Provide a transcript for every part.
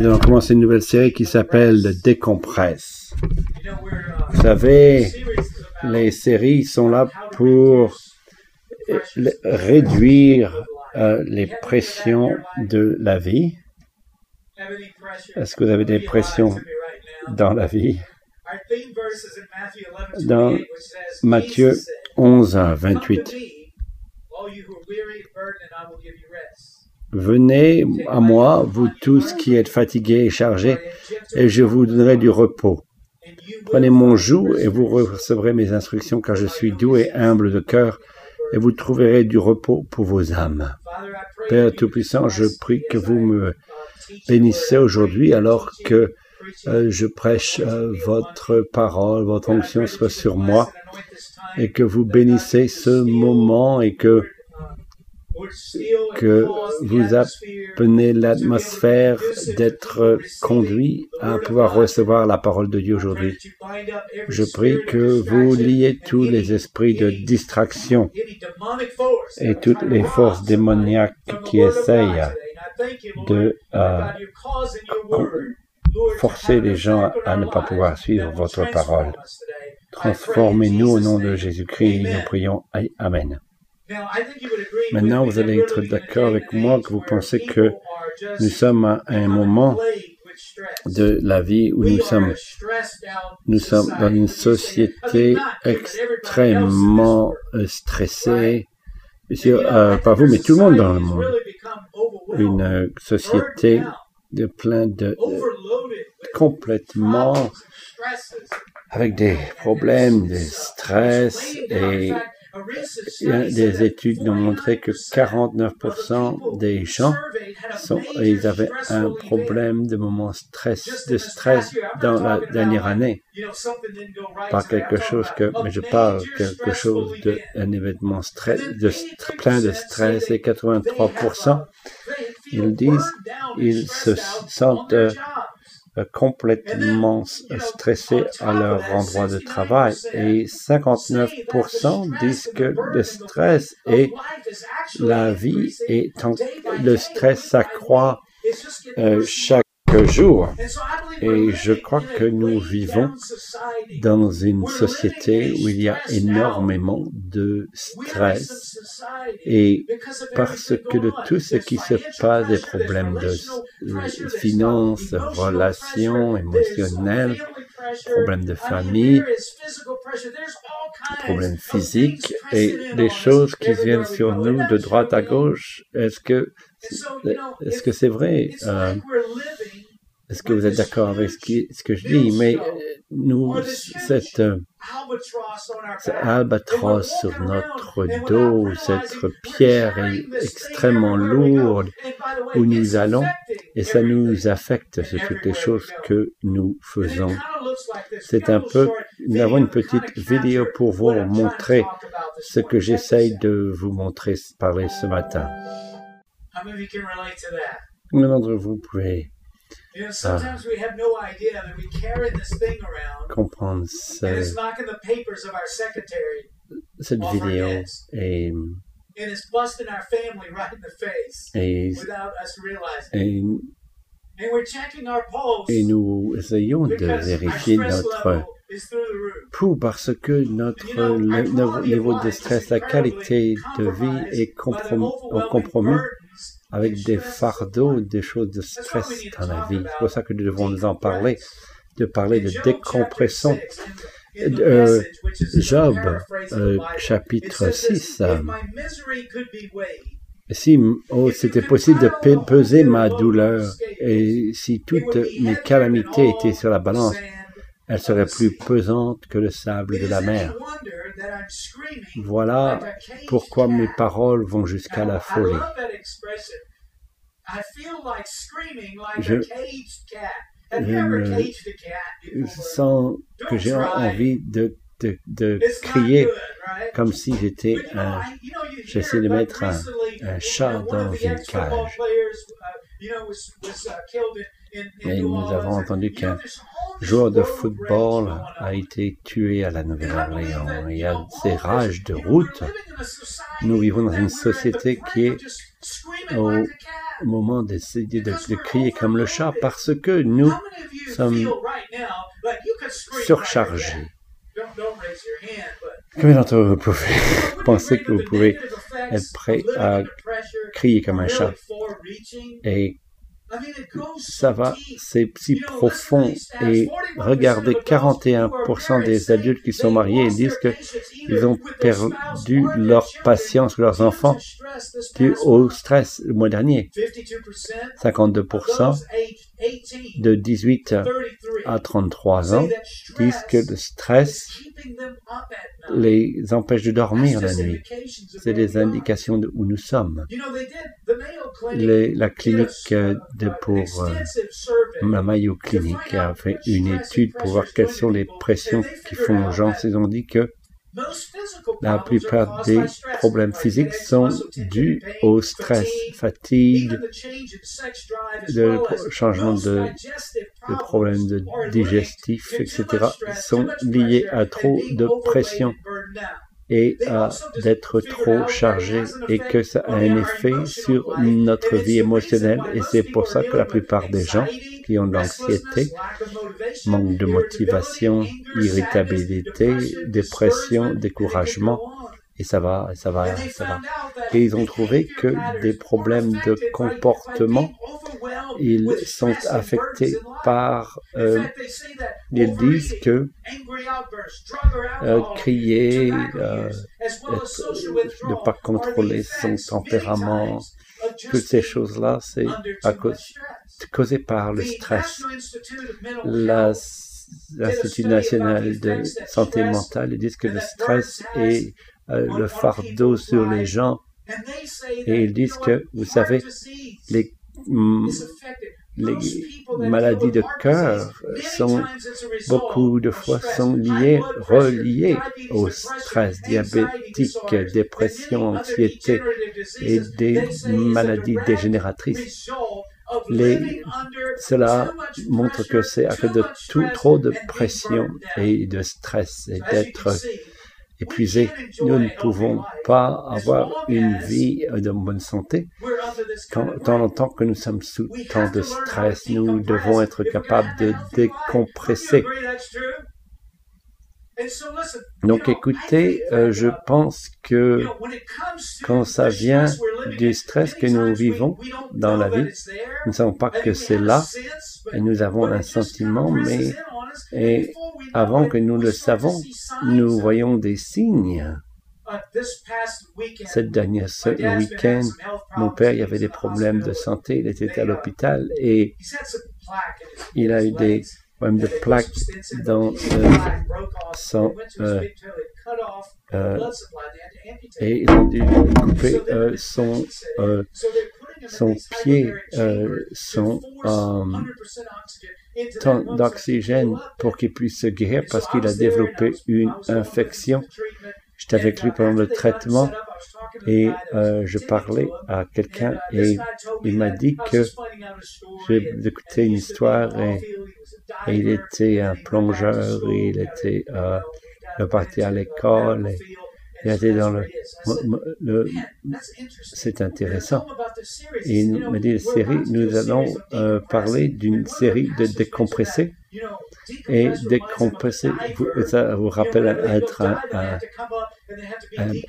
Nous allons commencer une nouvelle série qui s'appelle Décompresse. Vous savez, les séries sont là pour réduire euh, les pressions de la vie. Est-ce que vous avez des pressions dans la vie? Dans Matthieu 11, 28. Venez à moi, vous tous qui êtes fatigués et chargés, et je vous donnerai du repos. Prenez mon joug et vous recevrez mes instructions, car je suis doux et humble de cœur, et vous trouverez du repos pour vos âmes. Père Tout-Puissant, je prie que vous me bénissez aujourd'hui alors que euh, je prêche euh, votre parole, votre onction soit sur moi, et que vous bénissez ce moment et que que vous apprenez l'atmosphère d'être conduit à pouvoir recevoir la parole de Dieu aujourd'hui. Je prie que vous liez tous les esprits de distraction et toutes les forces démoniaques qui essayent de euh, forcer les gens à ne pas pouvoir suivre votre parole. Transformez-nous au nom de Jésus-Christ. Nous prions. Amen. Maintenant, vous allez être d'accord avec moi que vous pensez que nous sommes à un moment de la vie où nous sommes, nous sommes dans une société extrêmement euh, stressée, euh, pas vous, mais tout le monde dans le monde. Une euh, société de plein de complètement avec des problèmes, des stress et des études ont montré que 49% des gens sont, ils avaient un problème de moment stress, de stress dans la dernière année. Pas quelque chose que, mais je parle quelque chose d'un événement stress, de, plein de stress et 83%, ils disent, ils se sentent euh, complètement stressés à leur endroit de travail et 59% disent que le stress et la vie et le stress s'accroît euh, chaque jour. Et je crois que nous vivons dans une société où il y a énormément de stress. et parce que de tout ce qui se passe, des problèmes de finances, relations émotionnelles, problèmes de famille, problèmes physiques et des choses qui viennent sur nous de droite à gauche. Est-ce que est-ce que c'est vrai? Euh, est-ce que vous êtes d'accord avec ce, que je dis? Mais euh, nous, cette, euh, albatros sur notre dos, cette pierre est extrêmement lourde où nous allons et ça nous affecte sur toutes les choses que nous faisons. C'est un peu, nous avons une petite vidéo pour vous montrer ce que j'essaye de vous montrer, parler ce matin. Combien d'entre vous pouvez comprendre cette vidéo et, et, nous essayons de vérifier notre pouls parce que notre niveau de stress, la qualité de vie est compromis avec des fardeaux, des choses de stress dans la vie. C'est pour ça que nous devons nous en parler, de parler de décompression. Euh, Job, euh, chapitre 6. si oh, c'était possible de peser ma douleur et si toutes mes calamités étaient sur la balance, elle serait plus pesante que le sable de la mer. Voilà pourquoi mes paroles vont jusqu'à la folie. Je, je sens que j'ai envie de, de, de crier comme si j'étais un... J'essaie de mettre un, un chat dans une cage. Et nous avons entendu qu'un joueur de football a été tué à la Nouvelle-Orléans. Il y a ces rages de route. Nous vivons dans une société qui est moment d'essayer de, de, crier comme le chat parce que nous sommes surchargés. Combien d'entre vous pouvez penser que vous pouvez être prêt à crier comme un chat et ça va, c'est si profond. Et regardez, 41% des adultes qui sont mariés disent qu'ils ont perdu leur patience, leurs enfants, dû au stress le mois dernier. 52% de 18 à 33 ans disent que le stress les empêche de dormir la nuit. C'est des indications de où nous sommes. Les, la clinique de pour euh, la Mayo Clinic a fait une étude pour voir quelles sont les pressions qui font aux gens. Ils ont dit que la plupart des problèmes physiques sont dus au stress, fatigue, le changement de, de problèmes de digestif, etc. sont liés à trop de pression et à d'être trop chargé et que ça a un effet sur notre vie émotionnelle et c'est pour ça que la plupart des gens qui ont de l'anxiété, manque de motivation, irritabilité, dépression, découragement, et ça va, ça va, ça va. Et ils ont trouvé que des problèmes de comportement, ils sont affectés par, euh, ils disent que euh, crier, euh, ne pas contrôler son tempérament, toutes ces choses-là, c'est à cause, causé par le stress. L'Institut national de santé mentale, ils disent que le stress est euh, le fardeau sur les gens. Et ils disent que, vous savez, les, mm, les maladies de cœur sont beaucoup de fois sont liées, reliées au stress diabétique, dépression, anxiété et des maladies dégénératrices. Les, cela montre que c'est à cause de tout, trop de pression et de stress et d'être épuisés. Nous ne pouvons pas avoir une vie de bonne santé quand, tant que nous sommes sous tant de stress. Nous devons être capables de décompresser. Donc écoutez, euh, je pense que quand ça vient du stress que nous vivons dans la vie, nous ne savons pas que c'est là et nous avons un sentiment, mais avant que nous le savons, nous voyons des signes. Cette dernière week-end, mon père il avait des problèmes de santé, il était à l'hôpital et il a eu des problèmes de plaques dans euh, son euh, euh, et ils ont dû euh, son euh, son pied, euh, son temps d'oxygène pour qu'il puisse se guérir parce qu'il a développé une infection. J'étais avec lui pendant le traitement et euh, je parlais à quelqu'un et il m'a dit que j'ai écouté une histoire et, il était un plongeur et il était euh, parti à l'école il était dans le, le c'est intéressant. Et il m'a dit, série, nous allons euh, parler d'une série de décompressés. Et décompresser, ça vous rappelle être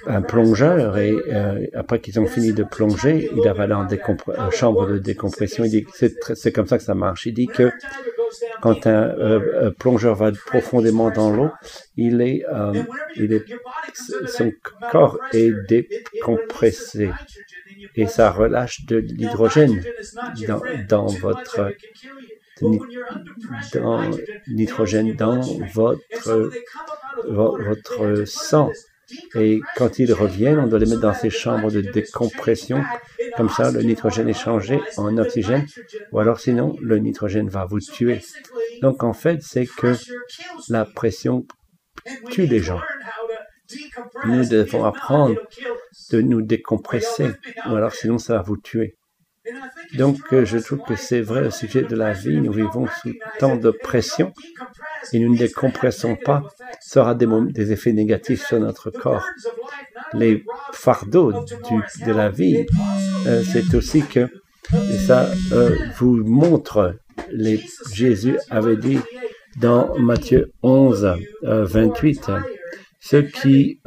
un, plongeur et euh, après qu'ils ont fini de plonger, il aller en euh, chambre de décompression. Il dit c'est comme ça que ça marche. Il dit que quand un euh, plongeur va profondément dans l'eau, il est, il est, son corps est décompressé et ça relâche de l'hydrogène dans, dans, votre dans l'hydrogène dans votre votre sang. Et quand ils reviennent, on doit les mettre dans ces chambres de décompression. Comme ça, le nitrogène est changé en oxygène, ou alors sinon, le nitrogène va vous tuer. Donc en fait, c'est que la pression tue les gens. Nous devons apprendre de nous décompresser, ou alors sinon ça va vous tuer. Donc euh, je trouve que c'est vrai au sujet de la vie, nous vivons sous tant de pression et nous ne décompressons pas, ça aura des, effets négatifs sur notre corps. Les fardeaux de la vie, euh, c'est aussi que ça euh, vous montre, Jésus avait dit dans Matthieu 11, 28, euh, ceux qui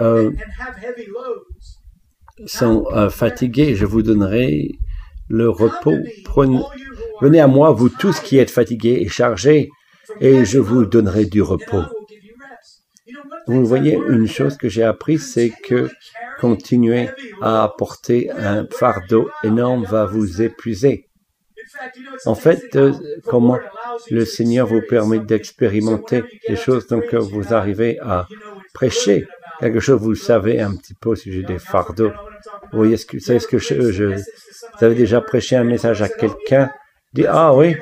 sont fatigués, je vous donnerai le repos. venez à moi, vous tous qui êtes fatigués et chargés, et je vous donnerai du repos. Vous voyez, une chose que j'ai appris, c'est que continuer à porter un fardeau énorme va vous épuiser. En fait, euh, comment le Seigneur vous permet d'expérimenter des choses, donc vous arrivez à prêcher quelque chose, vous savez un petit peu au sujet des fardeaux. Vous voyez, ce que, ce que je, je, vous avez déjà prêché un message à quelqu'un, dit, ah oui,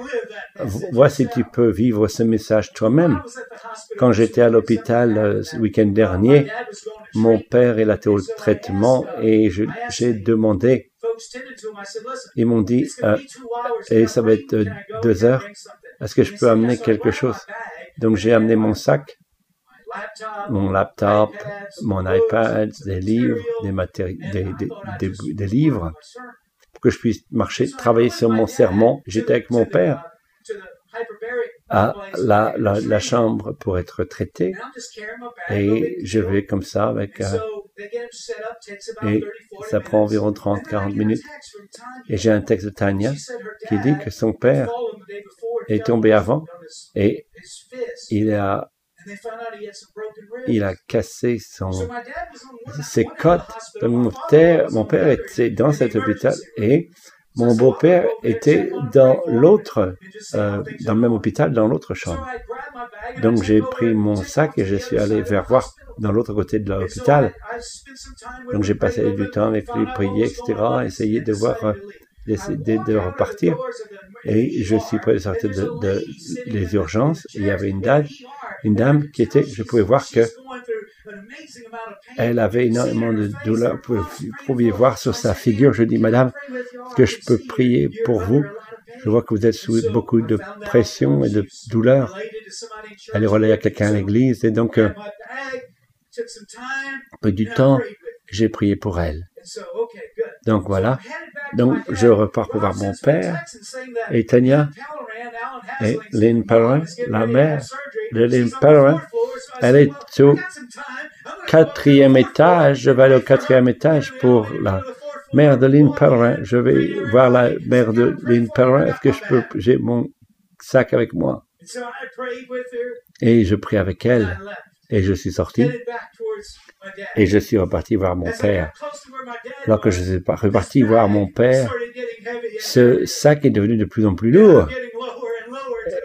voici tu peux vivre ce message toi-même. Quand j'étais à l'hôpital euh, ce week-end dernier, mon père a été au traitement et j'ai demandé, ils m'ont dit, euh, et ça va être euh, deux heures, est-ce que je peux amener quelque chose? Donc j'ai amené mon sac, mon laptop, mon iPad, des livres, des livres, que je puisse marcher, travailler sur mon sermon. J'étais avec mon père à la, la, la, chambre pour être traité et je vais comme ça avec euh, et ça prend environ 30-40 minutes et j'ai un texte de Tania qui dit que son père est tombé avant et il a il a cassé son, ses côtes. mon père, mon père était dans cet hôpital et mon beau-père était dans l'autre, euh, dans le même hôpital, dans l'autre chambre. Donc j'ai pris mon sac et je suis allé vers voir dans l'autre côté de l'hôpital. Donc j'ai passé du temps avec lui, prier, etc., essayer de voir, euh, de, repartir. Et je suis prêt de sortir de, de, des urgences. Il y avait une dame, une dame qui était, je pouvais voir que elle avait énormément de douleur. Vous pouviez voir sur sa figure. Je dis, Madame, que je peux prier pour vous Je vois que vous êtes sous beaucoup de pression et de douleur. Elle est relayée à quelqu'un à l'église et donc, euh, peu du temps, j'ai prié pour elle. Donc voilà. Donc je repars pour voir mon père et Tania et Lynn Perrin, la mère de Lynn Perrin, elle est au quatrième étage. Je vais aller au quatrième étage pour la mère de Lynn Perrin. Je vais voir la mère de Lynn Perrin. Est-ce que je peux, j'ai mon sac avec moi? Et je prie avec elle. Et je suis sorti. Et je suis reparti voir mon père. Alors que je suis reparti voir mon père, ce sac est devenu de plus en plus lourd.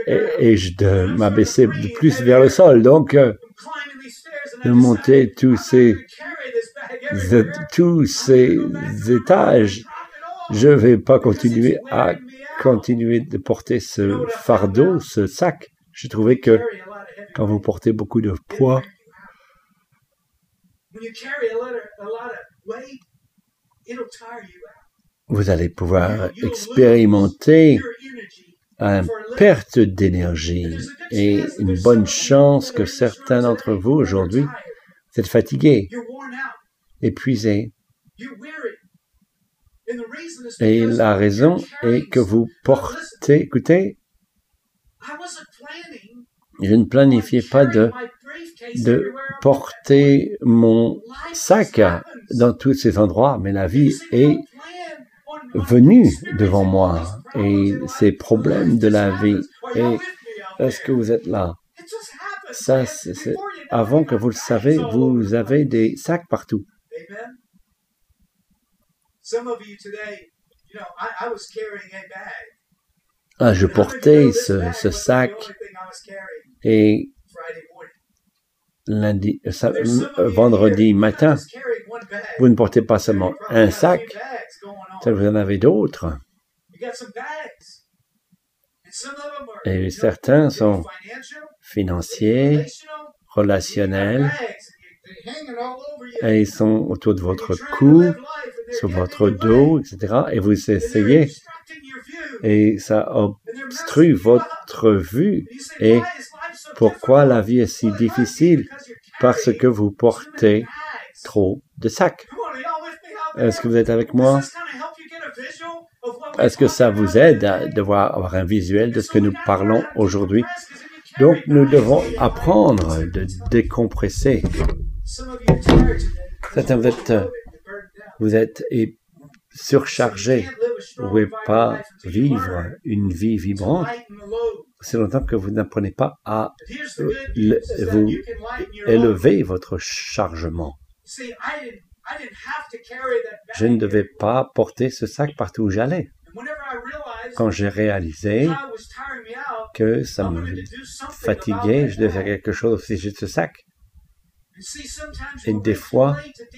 Et, je m'abaissais de plus vers le sol. Donc, euh, de monter tous ces, tous ces étages, je ne vais pas continuer à continuer de porter ce fardeau, ce sac. J'ai trouvé que quand vous portez beaucoup de poids, vous allez pouvoir expérimenter une perte d'énergie et une bonne chance que certains d'entre vous aujourd'hui, vous êtes fatigués, épuisés. Et la raison est que vous portez, écoutez, je ne planifiais pas de, de porter mon sac dans tous ces endroits, mais la vie est venue devant moi et ces problèmes de la vie. Est-ce que vous êtes là? Ça, avant que vous le savez, vous avez des sacs partout. Ah, je portais ce sac et lundi, euh, vendredi matin, vous ne portez pas seulement un sac, vous en avez d'autres. Et certains sont financiers, relationnels, et ils sont autour de votre cou, sur votre dos, etc. Et vous essayez, et ça obstrue votre vue. Et pourquoi la vie est si difficile? Parce que vous portez trop de sacs. Est-ce que vous êtes avec moi? Est-ce que ça vous aide à devoir avoir un visuel de ce que nous parlons aujourd'hui? Donc, nous devons apprendre de décompresser. Certains, vous êtes, vous êtes surchargé. Vous ne pouvez pas vivre une vie vibrante c'est longtemps que vous n'apprenez pas à vous élever votre chargement. Je ne devais pas porter ce sac partout où j'allais. Quand j'ai réalisé que ça me fatiguait, je devais faire quelque chose au sujet de ce sac. Et des fois,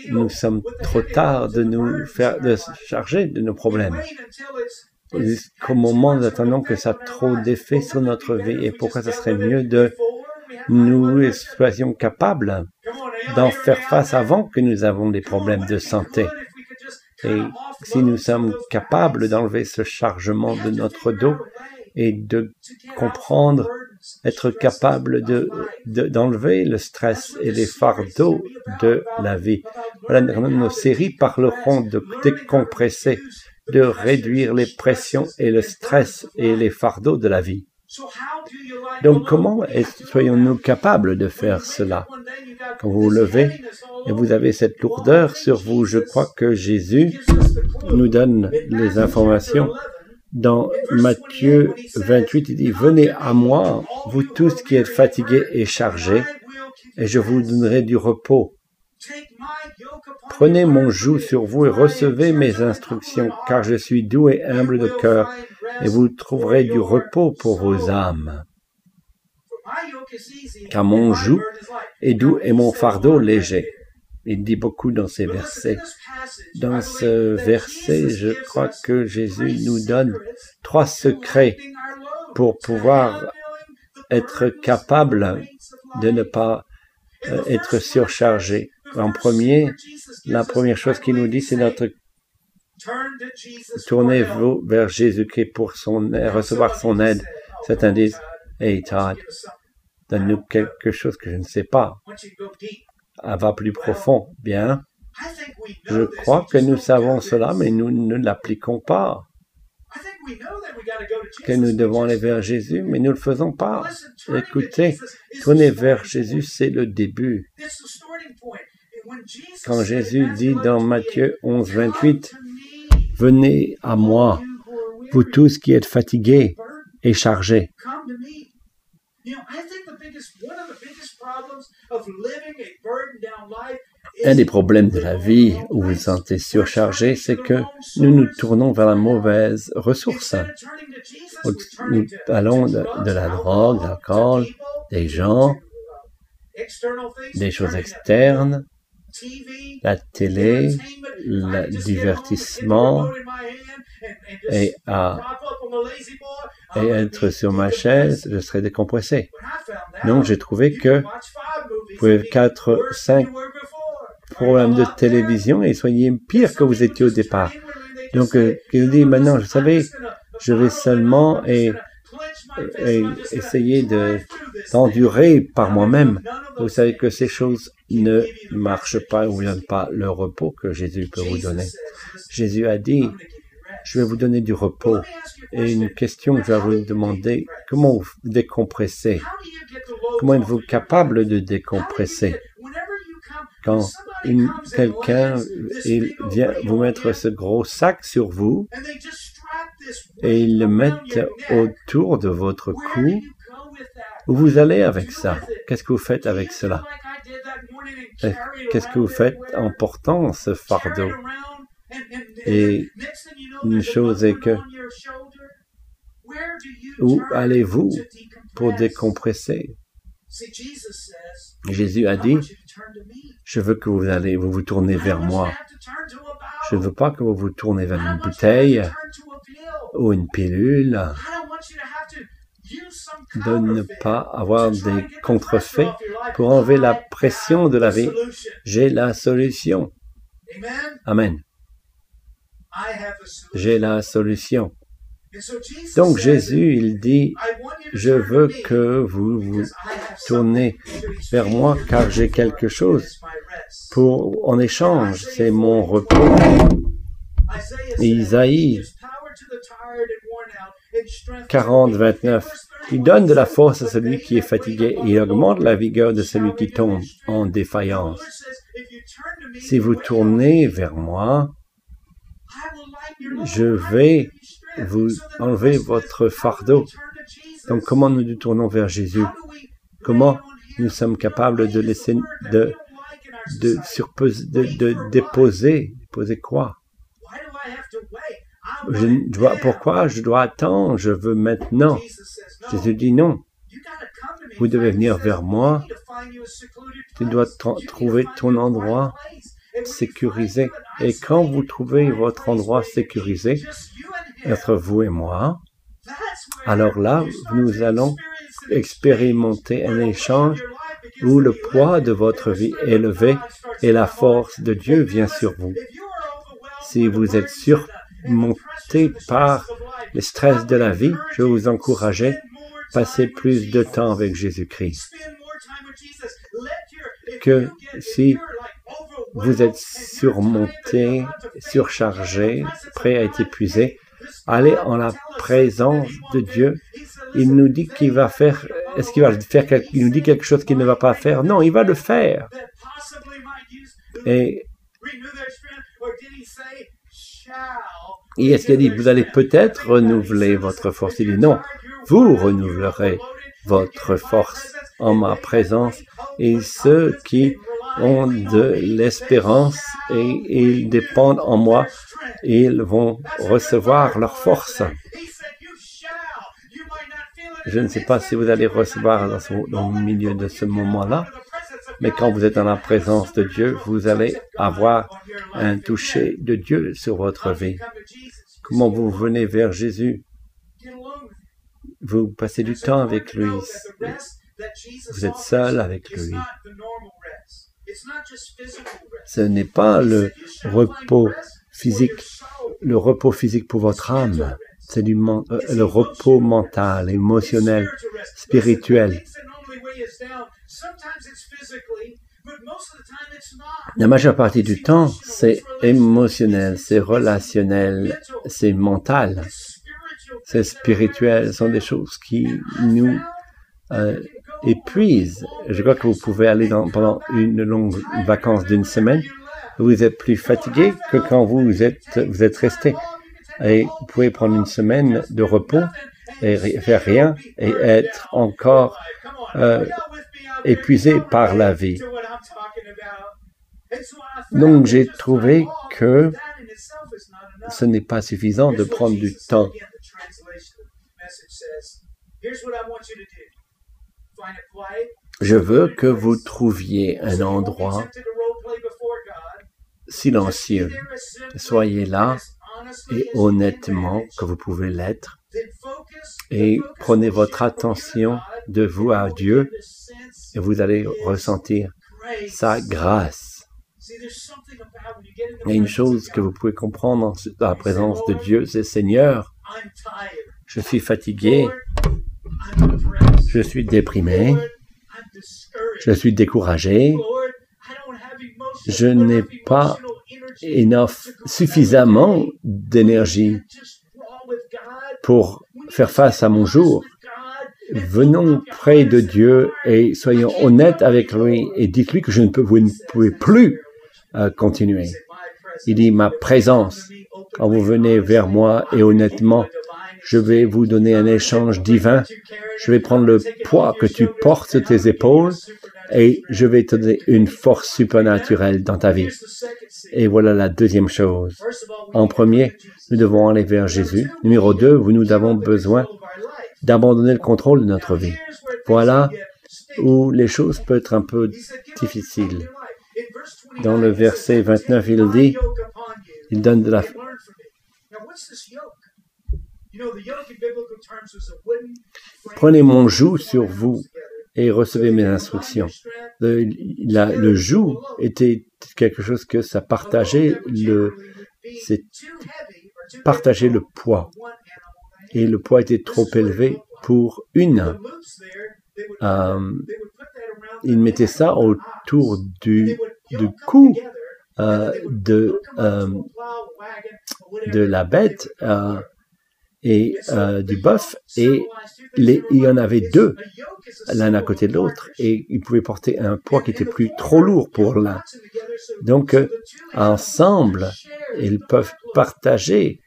nous sommes trop tard de nous faire de charger de nos problèmes. Jusqu'au moment nous attendons que ça a trop d'effet sur notre vie. Et pourquoi ça serait mieux de nous soyons capables d'en faire face avant que nous avons des problèmes de santé? Et si nous sommes capables d'enlever ce chargement de notre dos et de comprendre, être capable de, d'enlever le stress et les fardeaux de la vie. Nos séries parleront de décompresser, de réduire les pressions et le stress et les fardeaux de la vie. Donc comment soyons-nous capables de faire cela? Quand vous vous levez et vous avez cette lourdeur sur vous, je crois que Jésus nous donne les informations. Dans Matthieu 28, il dit, Venez à moi, vous tous qui êtes fatigués et chargés, et je vous donnerai du repos. Prenez mon joug sur vous et recevez mes instructions, car je suis doux et humble de cœur, et vous trouverez du repos pour vos âmes. Car mon joug est doux et mon fardeau léger. Il dit beaucoup dans ces versets. Dans ce verset, je crois que Jésus nous donne trois secrets pour pouvoir être capable de ne pas euh, être surchargé. En premier, la première chose qu'il nous dit, c'est notre tournez-vous vers Jésus-Christ pour son, recevoir son aide. Certains disent, Hey Todd, donne-nous quelque chose que je ne sais pas. Va plus profond. Bien. Je crois que nous savons cela, mais nous ne l'appliquons pas. Que nous devons aller vers Jésus, mais nous ne le faisons pas. Écoutez, tourner vers Jésus, c'est le début. Quand Jésus dit dans Matthieu 11, 28, Venez à moi, vous tous qui êtes fatigués et chargés. Un des problèmes de la vie où vous vous sentez surchargé, c'est que nous nous tournons vers la mauvaise ressource. Nous allons de, de la drogue, de l'alcool, des gens, des choses externes, la télé, le divertissement et, à, et être sur ma chaise, je serais décompressé. Donc j'ai trouvé que vous pouvez 4, 5 problèmes de télévision et soyez pire que vous étiez au départ. Donc, euh, il dit maintenant, je savais, je vais seulement et, essayer de d'endurer par moi-même. Vous savez que ces choses ne marche pas ou ne pas le repos que Jésus peut vous donner. Jésus a dit, je vais vous donner du repos. Et une question que je vais vous demander, comment vous décompressez? Comment êtes-vous capable de décompresser? Quand quelqu'un vient vous mettre ce gros sac sur vous et ils le mettent autour de votre cou, où vous allez avec ça? Qu'est-ce que vous faites avec cela? Qu'est-ce que vous faites en portant ce fardeau? Et une chose est que où allez-vous pour décompresser? Jésus a dit, je veux que vous allez, vous vous tournez vers moi. Je ne veux pas que vous vous tournez vers une bouteille ou une pilule. De ne pas avoir des contrefaits pour enlever la pression de la vie. J'ai la solution. Amen. J'ai la solution. Donc Jésus, il dit, je veux que vous vous tournez vers moi car j'ai quelque chose pour en échange. C'est mon repos. Isaïe 40, 29. Il donne de la force à celui qui est fatigué et il augmente la vigueur de celui qui tombe en défaillance. Si vous tournez vers moi, je vais vous enlever votre fardeau. Donc comment nous nous tournons vers Jésus? Comment nous sommes capables de laisser, de, déposer, déposer quoi? Pourquoi je dois attendre? Je veux maintenant. Jésus dit non. Vous devez venir vers moi. Tu dois trouver ton endroit sécurisé. Et quand vous trouvez votre endroit sécurisé, entre vous et moi, alors là, nous allons expérimenter un échange où le poids de votre vie est élevé et la force de Dieu vient sur vous. Si vous êtes surmonté par le stress de la vie, je vous encourage à passer plus de temps avec Jésus-Christ. Que si vous êtes surmonté, surchargé, prêt à être épuisé, allez en la présence de Dieu. Il nous dit qu'il va faire, est-ce qu'il va faire, il nous dit quelque chose qu'il ne va pas faire? Non, il va le faire. Et, et est-ce qu'il a dit, vous allez peut-être renouveler votre force? Il dit non, vous renouvelerez votre force en ma présence et ceux qui ont de l'espérance et ils dépendent en moi, ils vont recevoir leur force. Je ne sais pas si vous allez recevoir dans, le milieu de ce moment-là, mais quand vous êtes dans la présence de Dieu, vous allez avoir un toucher de Dieu sur votre vie. Comment vous venez vers Jésus? Vous passez du temps avec lui. Vous êtes seul avec lui. Ce n'est pas le repos physique, le repos physique pour votre âme. C'est euh, le repos mental, émotionnel, spirituel. La majeure partie du temps, c'est émotionnel, c'est relationnel, c'est mental, c'est spirituel. Ce sont des choses qui nous euh, épuise. Je crois que vous pouvez aller pendant une longue vacance d'une semaine. Vous êtes plus fatigué que quand vous êtes, vous êtes resté. Et vous pouvez prendre une semaine de repos et faire rien et être encore euh, épuisé par la vie. Donc j'ai trouvé que ce n'est pas suffisant de prendre du temps. Je veux que vous trouviez un endroit silencieux. Soyez là et honnêtement que vous pouvez l'être et prenez votre attention de vous à Dieu et vous allez ressentir sa grâce. Et une chose que vous pouvez comprendre dans la présence de Dieu, c'est Seigneur, je suis fatigué, je suis déprimé. Je suis découragé. Je n'ai pas suffisamment d'énergie pour faire face à mon jour. Venons près de Dieu et soyons honnêtes avec lui et dites-lui que je ne peux, vous ne pouvez plus euh, continuer. Il dit ma présence. Quand vous venez vers moi et honnêtement, je vais vous donner un échange divin. Je vais prendre le poids que tu portes sur tes épaules et je vais te donner une force supernaturelle dans ta vie. Et voilà la deuxième chose. En premier, nous devons aller vers Jésus. Numéro deux, nous avons besoin d'abandonner le contrôle de notre vie. Voilà où les choses peuvent être un peu difficiles. Dans le verset 29, il dit, il donne de la, Prenez mon joug sur vous et recevez mes instructions. Le, joug était quelque chose que ça partageait le, partageait le poids. Et le poids était trop élevé pour une. Euh, il mettait ça autour du, cou euh, euh, de la bête et euh, du bœuf et il y en avait deux l'un à côté de l'autre et ils pouvaient porter un poids qui était plus trop lourd pour l'un. Donc euh, ensemble, ils peuvent partager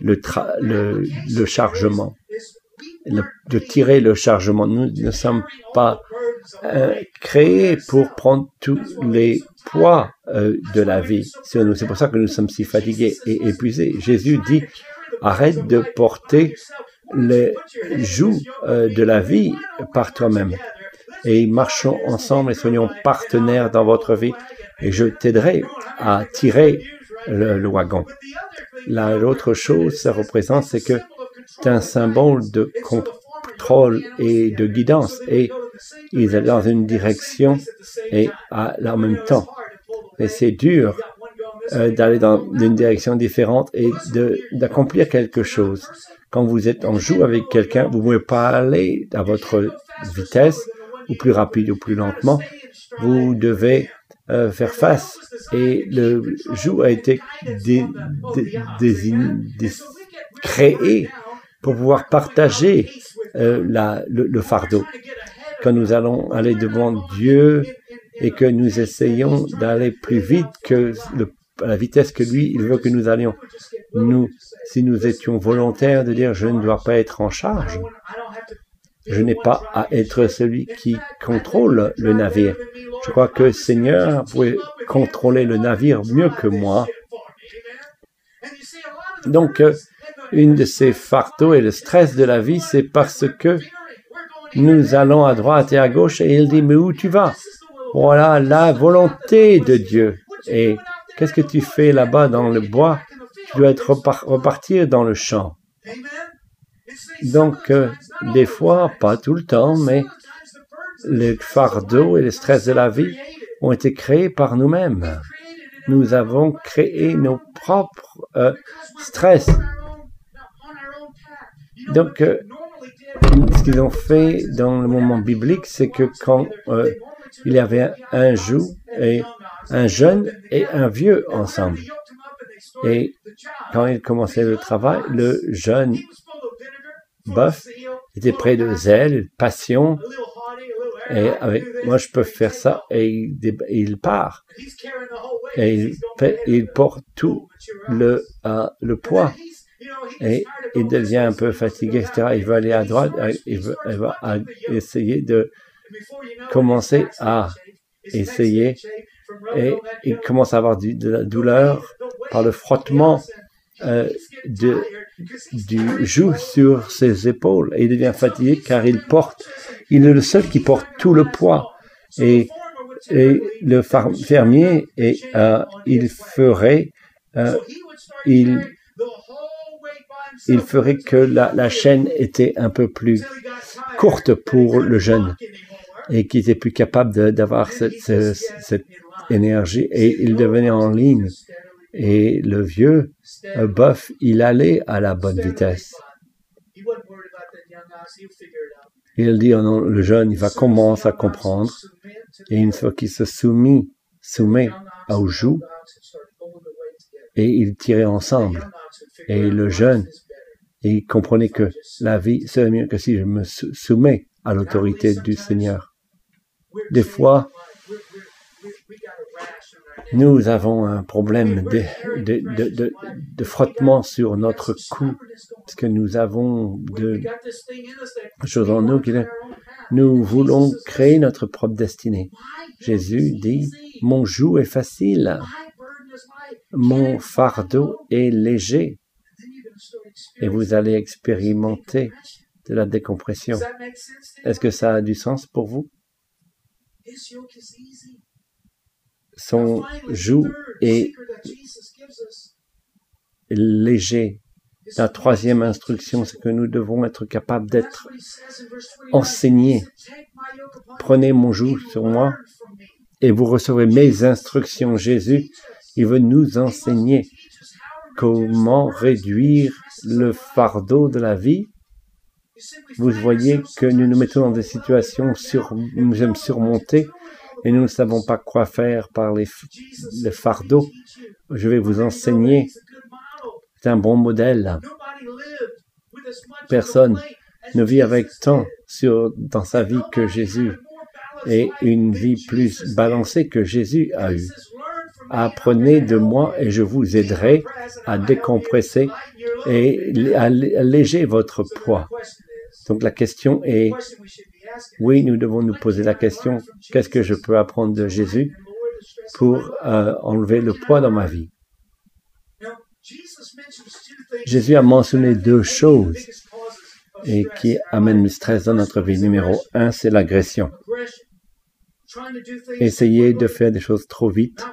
le, le, le chargement, de tirer le chargement. Nous ne sommes pas euh, créés pour prendre tous les poids de la vie. C'est pour ça que nous sommes si fatigués et épuisés. Jésus dit, arrête de porter les joues euh, de la vie par toi-même. Et marchons ensemble et soyons partenaires dans votre vie. Et je t'aiderai à tirer le, wagon. L'autre chose, ça représente, c'est que c'est un symbole de contrôle et de guidance. Et ils allaient dans une direction et à, en même temps. Et c'est dur euh, d'aller dans une direction différente et d'accomplir quelque chose. Quand vous êtes en joue avec quelqu'un, vous ne pouvez pas aller à votre vitesse, ou plus rapide ou plus lentement. Vous devez euh, faire face. Et le joug a été créé pour pouvoir partager euh, la, le, fardeau. Quand nous allons aller devant Dieu et que nous essayons d'aller plus vite que le, à la vitesse que lui, il veut que nous allions. Nous, si nous étions volontaires de dire je ne dois pas être en charge, je n'ai pas à être celui qui contrôle le navire. Je crois que Seigneur pouvait contrôler le navire mieux que moi. Donc, une de ces fardeaux et le stress de la vie, c'est parce que nous allons à droite et à gauche et il dit, mais où tu vas? Voilà la volonté de Dieu. Et qu'est-ce que tu fais là-bas dans le bois? Tu dois être repartir dans le champ. Donc, euh, des fois, pas tout le temps, mais les fardeaux et le stress de la vie ont été créés par nous-mêmes. Nous avons créé nos propres euh, stress. Donc, euh, ce qu'ils ont fait dans le moment biblique, c'est que quand il y avait un, jour et un jeune et un vieux ensemble, et quand il commençait le travail, le jeune boeuf était près de zèle, passion, et avec moi je peux faire ça, et il, part, et il, porte tout le, euh, le poids, et il devient un peu fatigué, etc. Il veut aller à droite, euh, il, va essayer de commencer à essayer, et il commence à avoir de la douleur par le frottement euh, du joue sur ses épaules. Et il devient fatigué car il porte, il est le seul qui porte tout le poids. Et, et le fermier et euh, il ferait euh, il il ferait que la, la, chaîne était un peu plus courte pour le jeune et qui était plus capable d'avoir cette, cette, cette, énergie et il devenait en ligne et le vieux bœuf, il allait à la bonne vitesse. Il dit, oh non, le jeune, il va commencer à comprendre. Et une fois qu'il se soumet, soumet au joug, et ils tiraient ensemble. Et le jeune, il comprenait que la vie, c'est mieux que si je me soumets à l'autorité du Seigneur. Des fois, nous avons un problème de, de, de, de, frottement sur notre cou, parce que nous avons de choses en nous qui nous voulons créer notre propre destinée. Jésus dit, mon joug est facile, mon fardeau est léger, et vous allez expérimenter de la décompression. Est-ce que ça a du sens pour vous? Son joug est léger. La troisième instruction, c'est que nous devons être capables d'être enseignés. Prenez mon joug sur moi et vous recevrez mes instructions. Jésus, il veut nous enseigner comment réduire le fardeau de la vie. Vous voyez que nous nous mettons dans des situations sur, nous aimons surmonter et nous ne savons pas quoi faire par les, fardeaux. Je vais vous enseigner. C'est un bon modèle. personne ne vit avec tant sur, dans sa vie que Jésus et une vie plus balancée que Jésus a eue. Apprenez de moi et je vous aiderai à décompresser et à alléger votre poids. Donc la question est, oui, nous devons nous poser la question, qu'est-ce que je peux apprendre de Jésus pour euh, enlever le poids dans ma vie? Jésus a mentionné deux choses et qui amènent le stress dans notre vie. Numéro un, c'est l'agression. Essayer de faire des choses trop vite,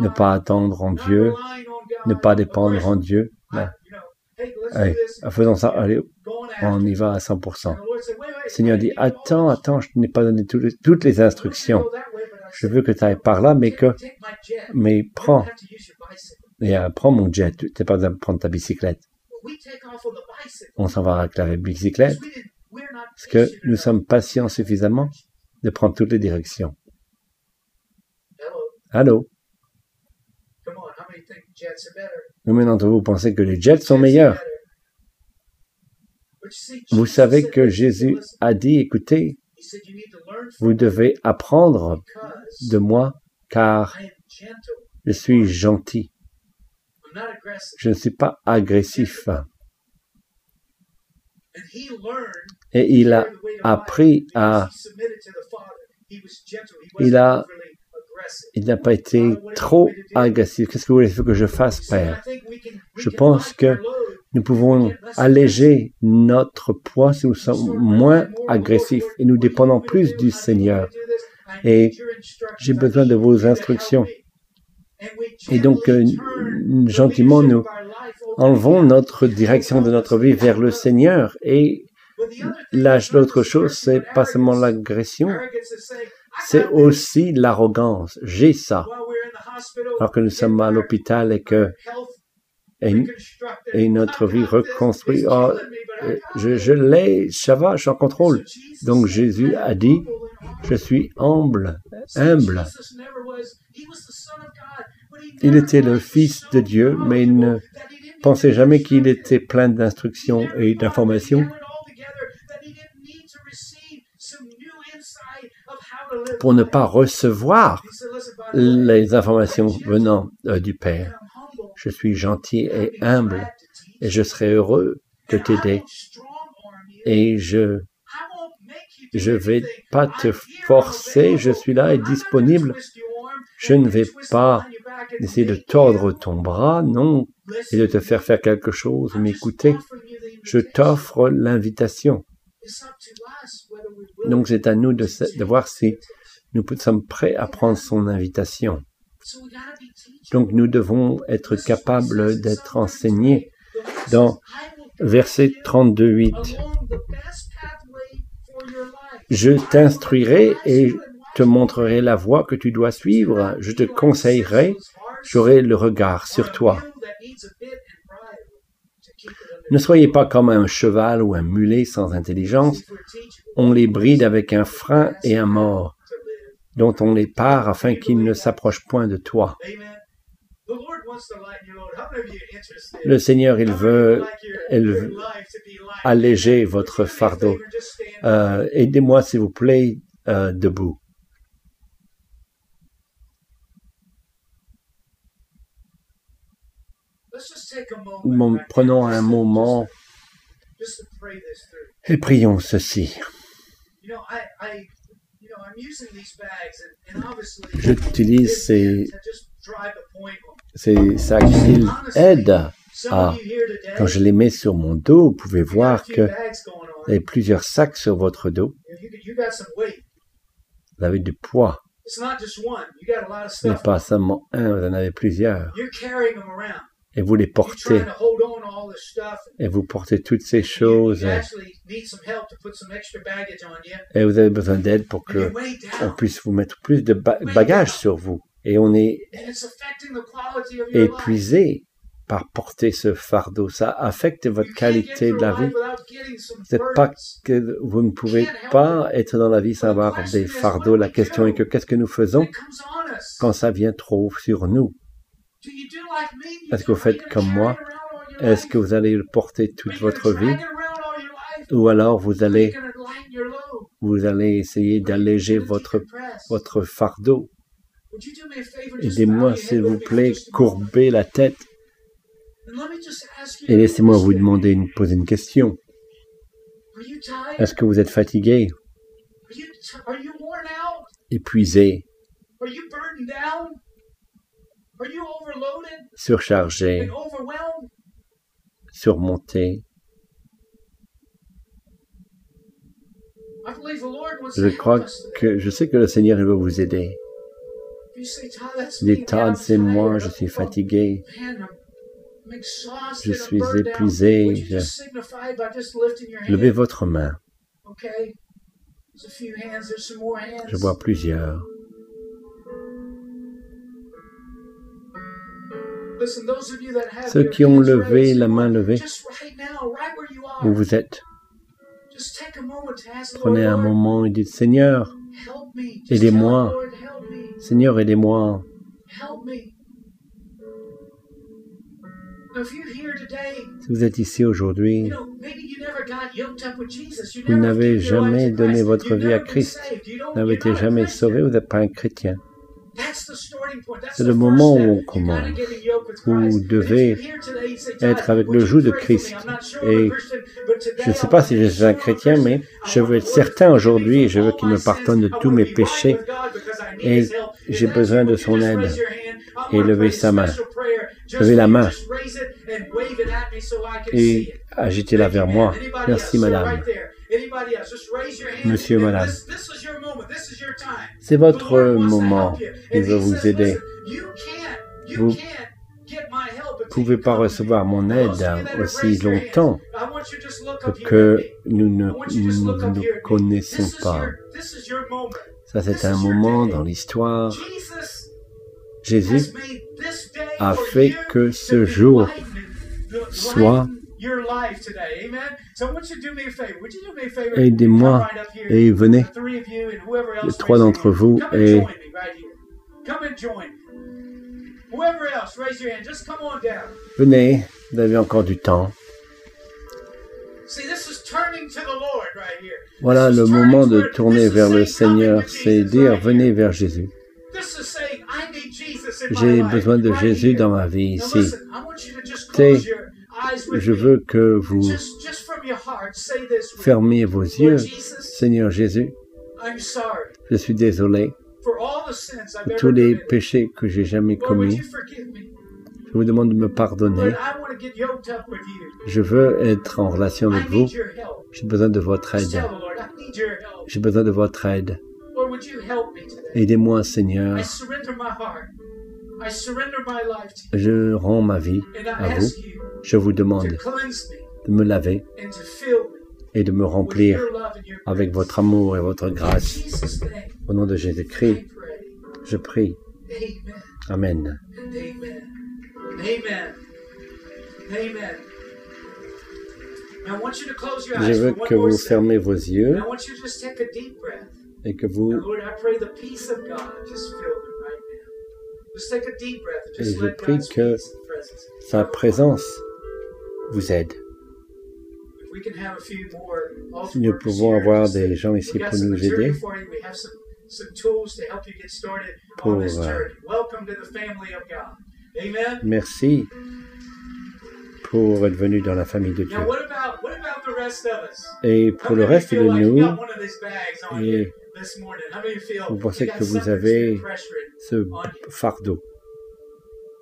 ne pas attendre en Dieu, ne pas dépendre en Dieu. Allez, faisons ça, allez, on y va à 100%. Le Seigneur dit, attends, attends, je n'ai pas donné toutes les instructions. Je veux que tu ailles par là, mais que, mais prends, et, euh, prends mon jet, tu n'es pas besoin de prendre ta bicyclette. On s'en va avec la bicyclette, parce que nous sommes patients suffisamment de prendre toutes les directions. Allô? Combien d'entre vous pensez que les jets sont meilleurs? Vous savez que Jésus a dit, écoutez, vous devez apprendre de moi car je suis gentil. Je ne suis pas agressif. Et il a appris à... Il a... Il n'a pas été trop agressif. Qu'est-ce que vous voulez que je fasse, Père? Je pense que nous pouvons alléger notre poids si nous sommes moins agressifs et nous dépendons plus du Seigneur. Et j'ai besoin de vos instructions. Et donc, euh, gentiment, nous enlevons notre direction de notre vie vers le Seigneur. Et l'autre chose, c'est pas seulement l'agression, c'est aussi l'arrogance. J'ai ça. Alors que nous sommes à l'hôpital et que et, notre vie reconstruite. Je, je l'ai, ça va, je suis en contrôle. Donc Jésus a dit, je suis humble, humble. Il était le Fils de Dieu, mais il ne pensait jamais qu'il était plein d'instructions et d'informations pour ne pas recevoir les informations venant euh, du Père. Je suis gentil et humble et je serai heureux de t'aider. Et je je vais pas te forcer, je suis là et disponible. Je ne vais pas essayer de tordre ton bras, non, et de te faire faire quelque chose, mais écoutez, je t'offre l'invitation. Donc c'est à nous de, voir si nous sommes prêts à prendre son invitation. Donc nous devons être capables d'être enseignés dans verset 32.8. Je t'instruirai et te montrerai la voie que tu dois suivre. Je te conseillerai, j'aurai le regard sur toi. Ne soyez pas comme un cheval ou un mulet sans intelligence. On les bride avec un frein et un mort, dont on les part afin qu'ils ne s'approchent point de toi. Le Seigneur, il veut, alléger votre fardeau. Euh, aidez-moi, s'il vous plaît, euh, debout. Prenons un moment. et prions ceci. J'utilise ces, ces sacs, ils aident à, quand je les mets sur mon dos, vous pouvez voir que il y a plusieurs sacs sur votre dos. Vous avez du poids. Ce n'est pas seulement un, vous en avez plusieurs et vous les portez. Et vous portez toutes ces choses. Et vous avez besoin d'aide pour que on puisse vous mettre plus de bagages sur vous. Et on est épuisé par porter ce fardeau. Ça affecte votre qualité de la vie. C'est pas que vous ne pouvez pas être dans la vie sans avoir des fardeaux. La question est que qu'est-ce que nous faisons quand ça vient trop sur nous? Est-ce que vous faites comme moi? Est-ce que vous allez le porter toute votre vie? ou alors vous allez, vous allez essayer d'alléger votre, votre fardeau? Aidez-moi, s'il vous plaît, courbez la tête. Et laissez-moi vous demander une, poser une question. Est-ce que vous êtes fatigué, épuisé, Are you burdened down? Are you overloaded surchargé, surmonté. Je crois que je sais que le Seigneur il va vous aider. Say, Todd, c'est moi, je suis fatigué, je suis épuisé. Je... Levez votre main. Je vois plusieurs. Ceux qui ont levé la main levée, où vous êtes, prenez un moment et dites Seigneur, help me. Just Aidez-moi. Seigneur, aidez-moi. Si vous êtes ici aujourd'hui, Vous n'avez jamais donné votre vie à Christ. vous n'avez été jamais sauvé, vous n'êtes pas un chrétien. C'est le moment où on commence. Vous devez être "Todd, avec le joug de? Christ. Et Je ne sais pas si je suis un chrétien, mais je veux être certain aujourd'hui et je veux qu'il me pardonne de tous mes péchés. Et j'ai besoin de son aide. Et levez sa main. Levez la main. Et it. agitez-la vers moi. Merci, madame. Monsieur, madame. C'est votre moment. Il veut vous aider. Vous ne pouvez pas recevoir mon aide aussi longtemps que nous ne nous, nous connaissons pas. Ça, c'est un moment dans l'histoire. Jésus a fait que ce jour soit- lighten your life today. Amen. So I want you to do me a favor. Would you do me a favor? Aidez-moi Come right up here. et venez, The three of you and whoever else les trois d'entre vous, Come and et- join me right here. Come and join me. Whoever else, raise your hand. Just come on down. venez, vous avez encore du temps. See, this is turning to the Lord right here. Voilà le moment de tourner vers le saying, "Come Seigneur, c'est dire venez here." vers Jésus. J'ai besoin de Jésus dans ma vie ici. Je veux que vous fermiez vos yeux. Seigneur Jésus, je suis désolé ever tous les péchés que j'ai jamais commis. Je vous demande de me pardonner. Je veux être en relation avec vous. J'ai besoin de votre aide. J'ai besoin de votre aide. Aidez-moi, Seigneur. Je rends ma vie à vous. Je vous demande de me laver et de me remplir avec votre amour et votre grâce. Au nom de Jésus-Christ, je prie. Amen. Je veux que vous fermez vos yeux et que vous, Et je prie que sa présence vous aide. If we can have a few more altar Si nous pouvons avoir des gens ici pour nous aider, for you. We have some, some tools to help you get started Pour, on this euh, journey. Welcome to the family of God. Amen. merci pour être venu dans la famille de Dieu. Now, what about what about the rest of us? Et pour le reste de nous, et vous pensez que vous avez ce fardeau,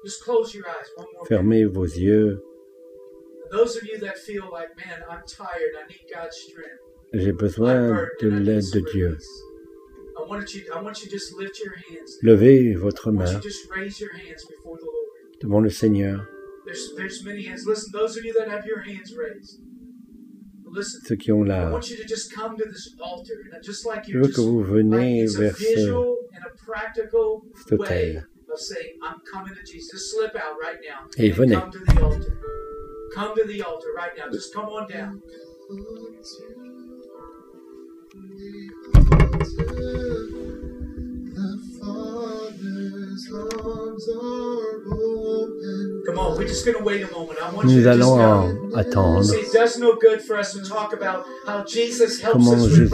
Just close your eyes one more. fermez vos yeux. Those of you that feel like, man, I'm tired. I need God's strength. J'ai besoin de l'aide de Dieu. release. I want you. I want you to just lift your hands. Levez votre main devant le Seigneur. Ceux qui ont I la... want you to just come to this altar, and just like Je veux que vous venez vers ce, cet autel. of saying, I'm how Jesus helps Comment us Jésus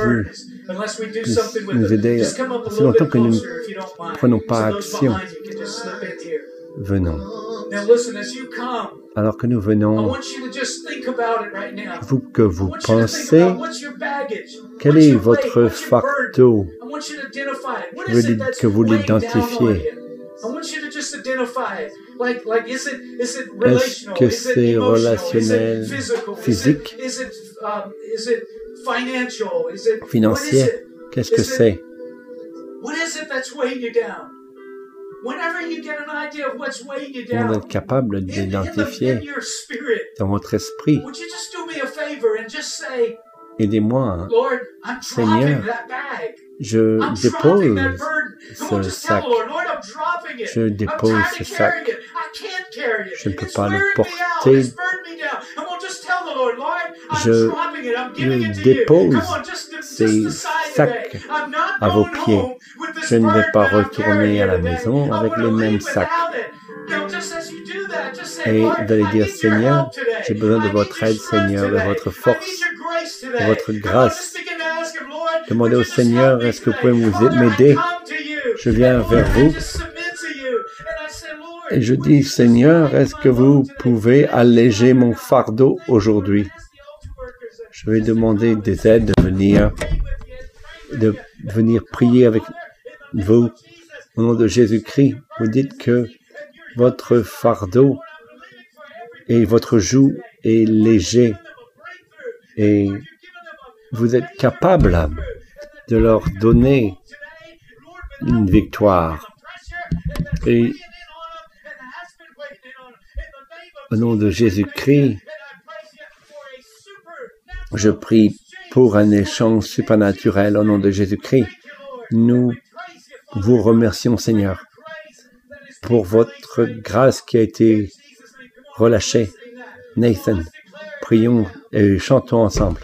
nous- nous aider si longtemps que nous mind. prenons pas action. Venons. Now listen, as you come, Alors que nous I venons, want you to just think about it right now. vous que vous pensez, about what's your baggage, quel est votre what's your burden? fardeau I want you to identify it. What Je veux is it dire that's que vous l'identifiez. On you? I want you to just identify it. Like, like, is it, is it Est-ce relational? que is it c'est relationnel, physique? Is it, is it, is it financial? Is it Financier? What is it? Qu'est-ce que c'est? What is it that's weighing you down? Whenever you get an idea of what's weighing you Vous down, êtes capable d'identifier dans votre esprit? Aidez-moi. I'm Seigneur. Je dépose, ce sac. je dépose ce sac. Je ne peux pas le porter. Je- dépose ces sacs à vos pieds. Je ne vais pas retourner à la maison avec les mêmes sacs. Et I dire, Seigneur, j'ai besoin de votre aide, Seigneur, de votre force, today. votre grâce. Demandez au Seigneur, est-ce que vous pouvez m'aider? Je viens vers vous. et je dis, Seigneur, est-ce que vous pouvez alléger mon fardeau aujourd'hui? Je vais demander des aides de venir, de venir prier avec vous au nom de Jésus-Christ. Vous dites que votre fardeau et votre joug est léger et vous êtes capable de leur donner une victoire. Et au nom de Jésus-Christ, je prie pour un échange supernaturel au nom de Jésus-Christ. Nous vous remercions, Seigneur, pour votre grâce qui a été relâchée. Nathan, prions et chantons ensemble.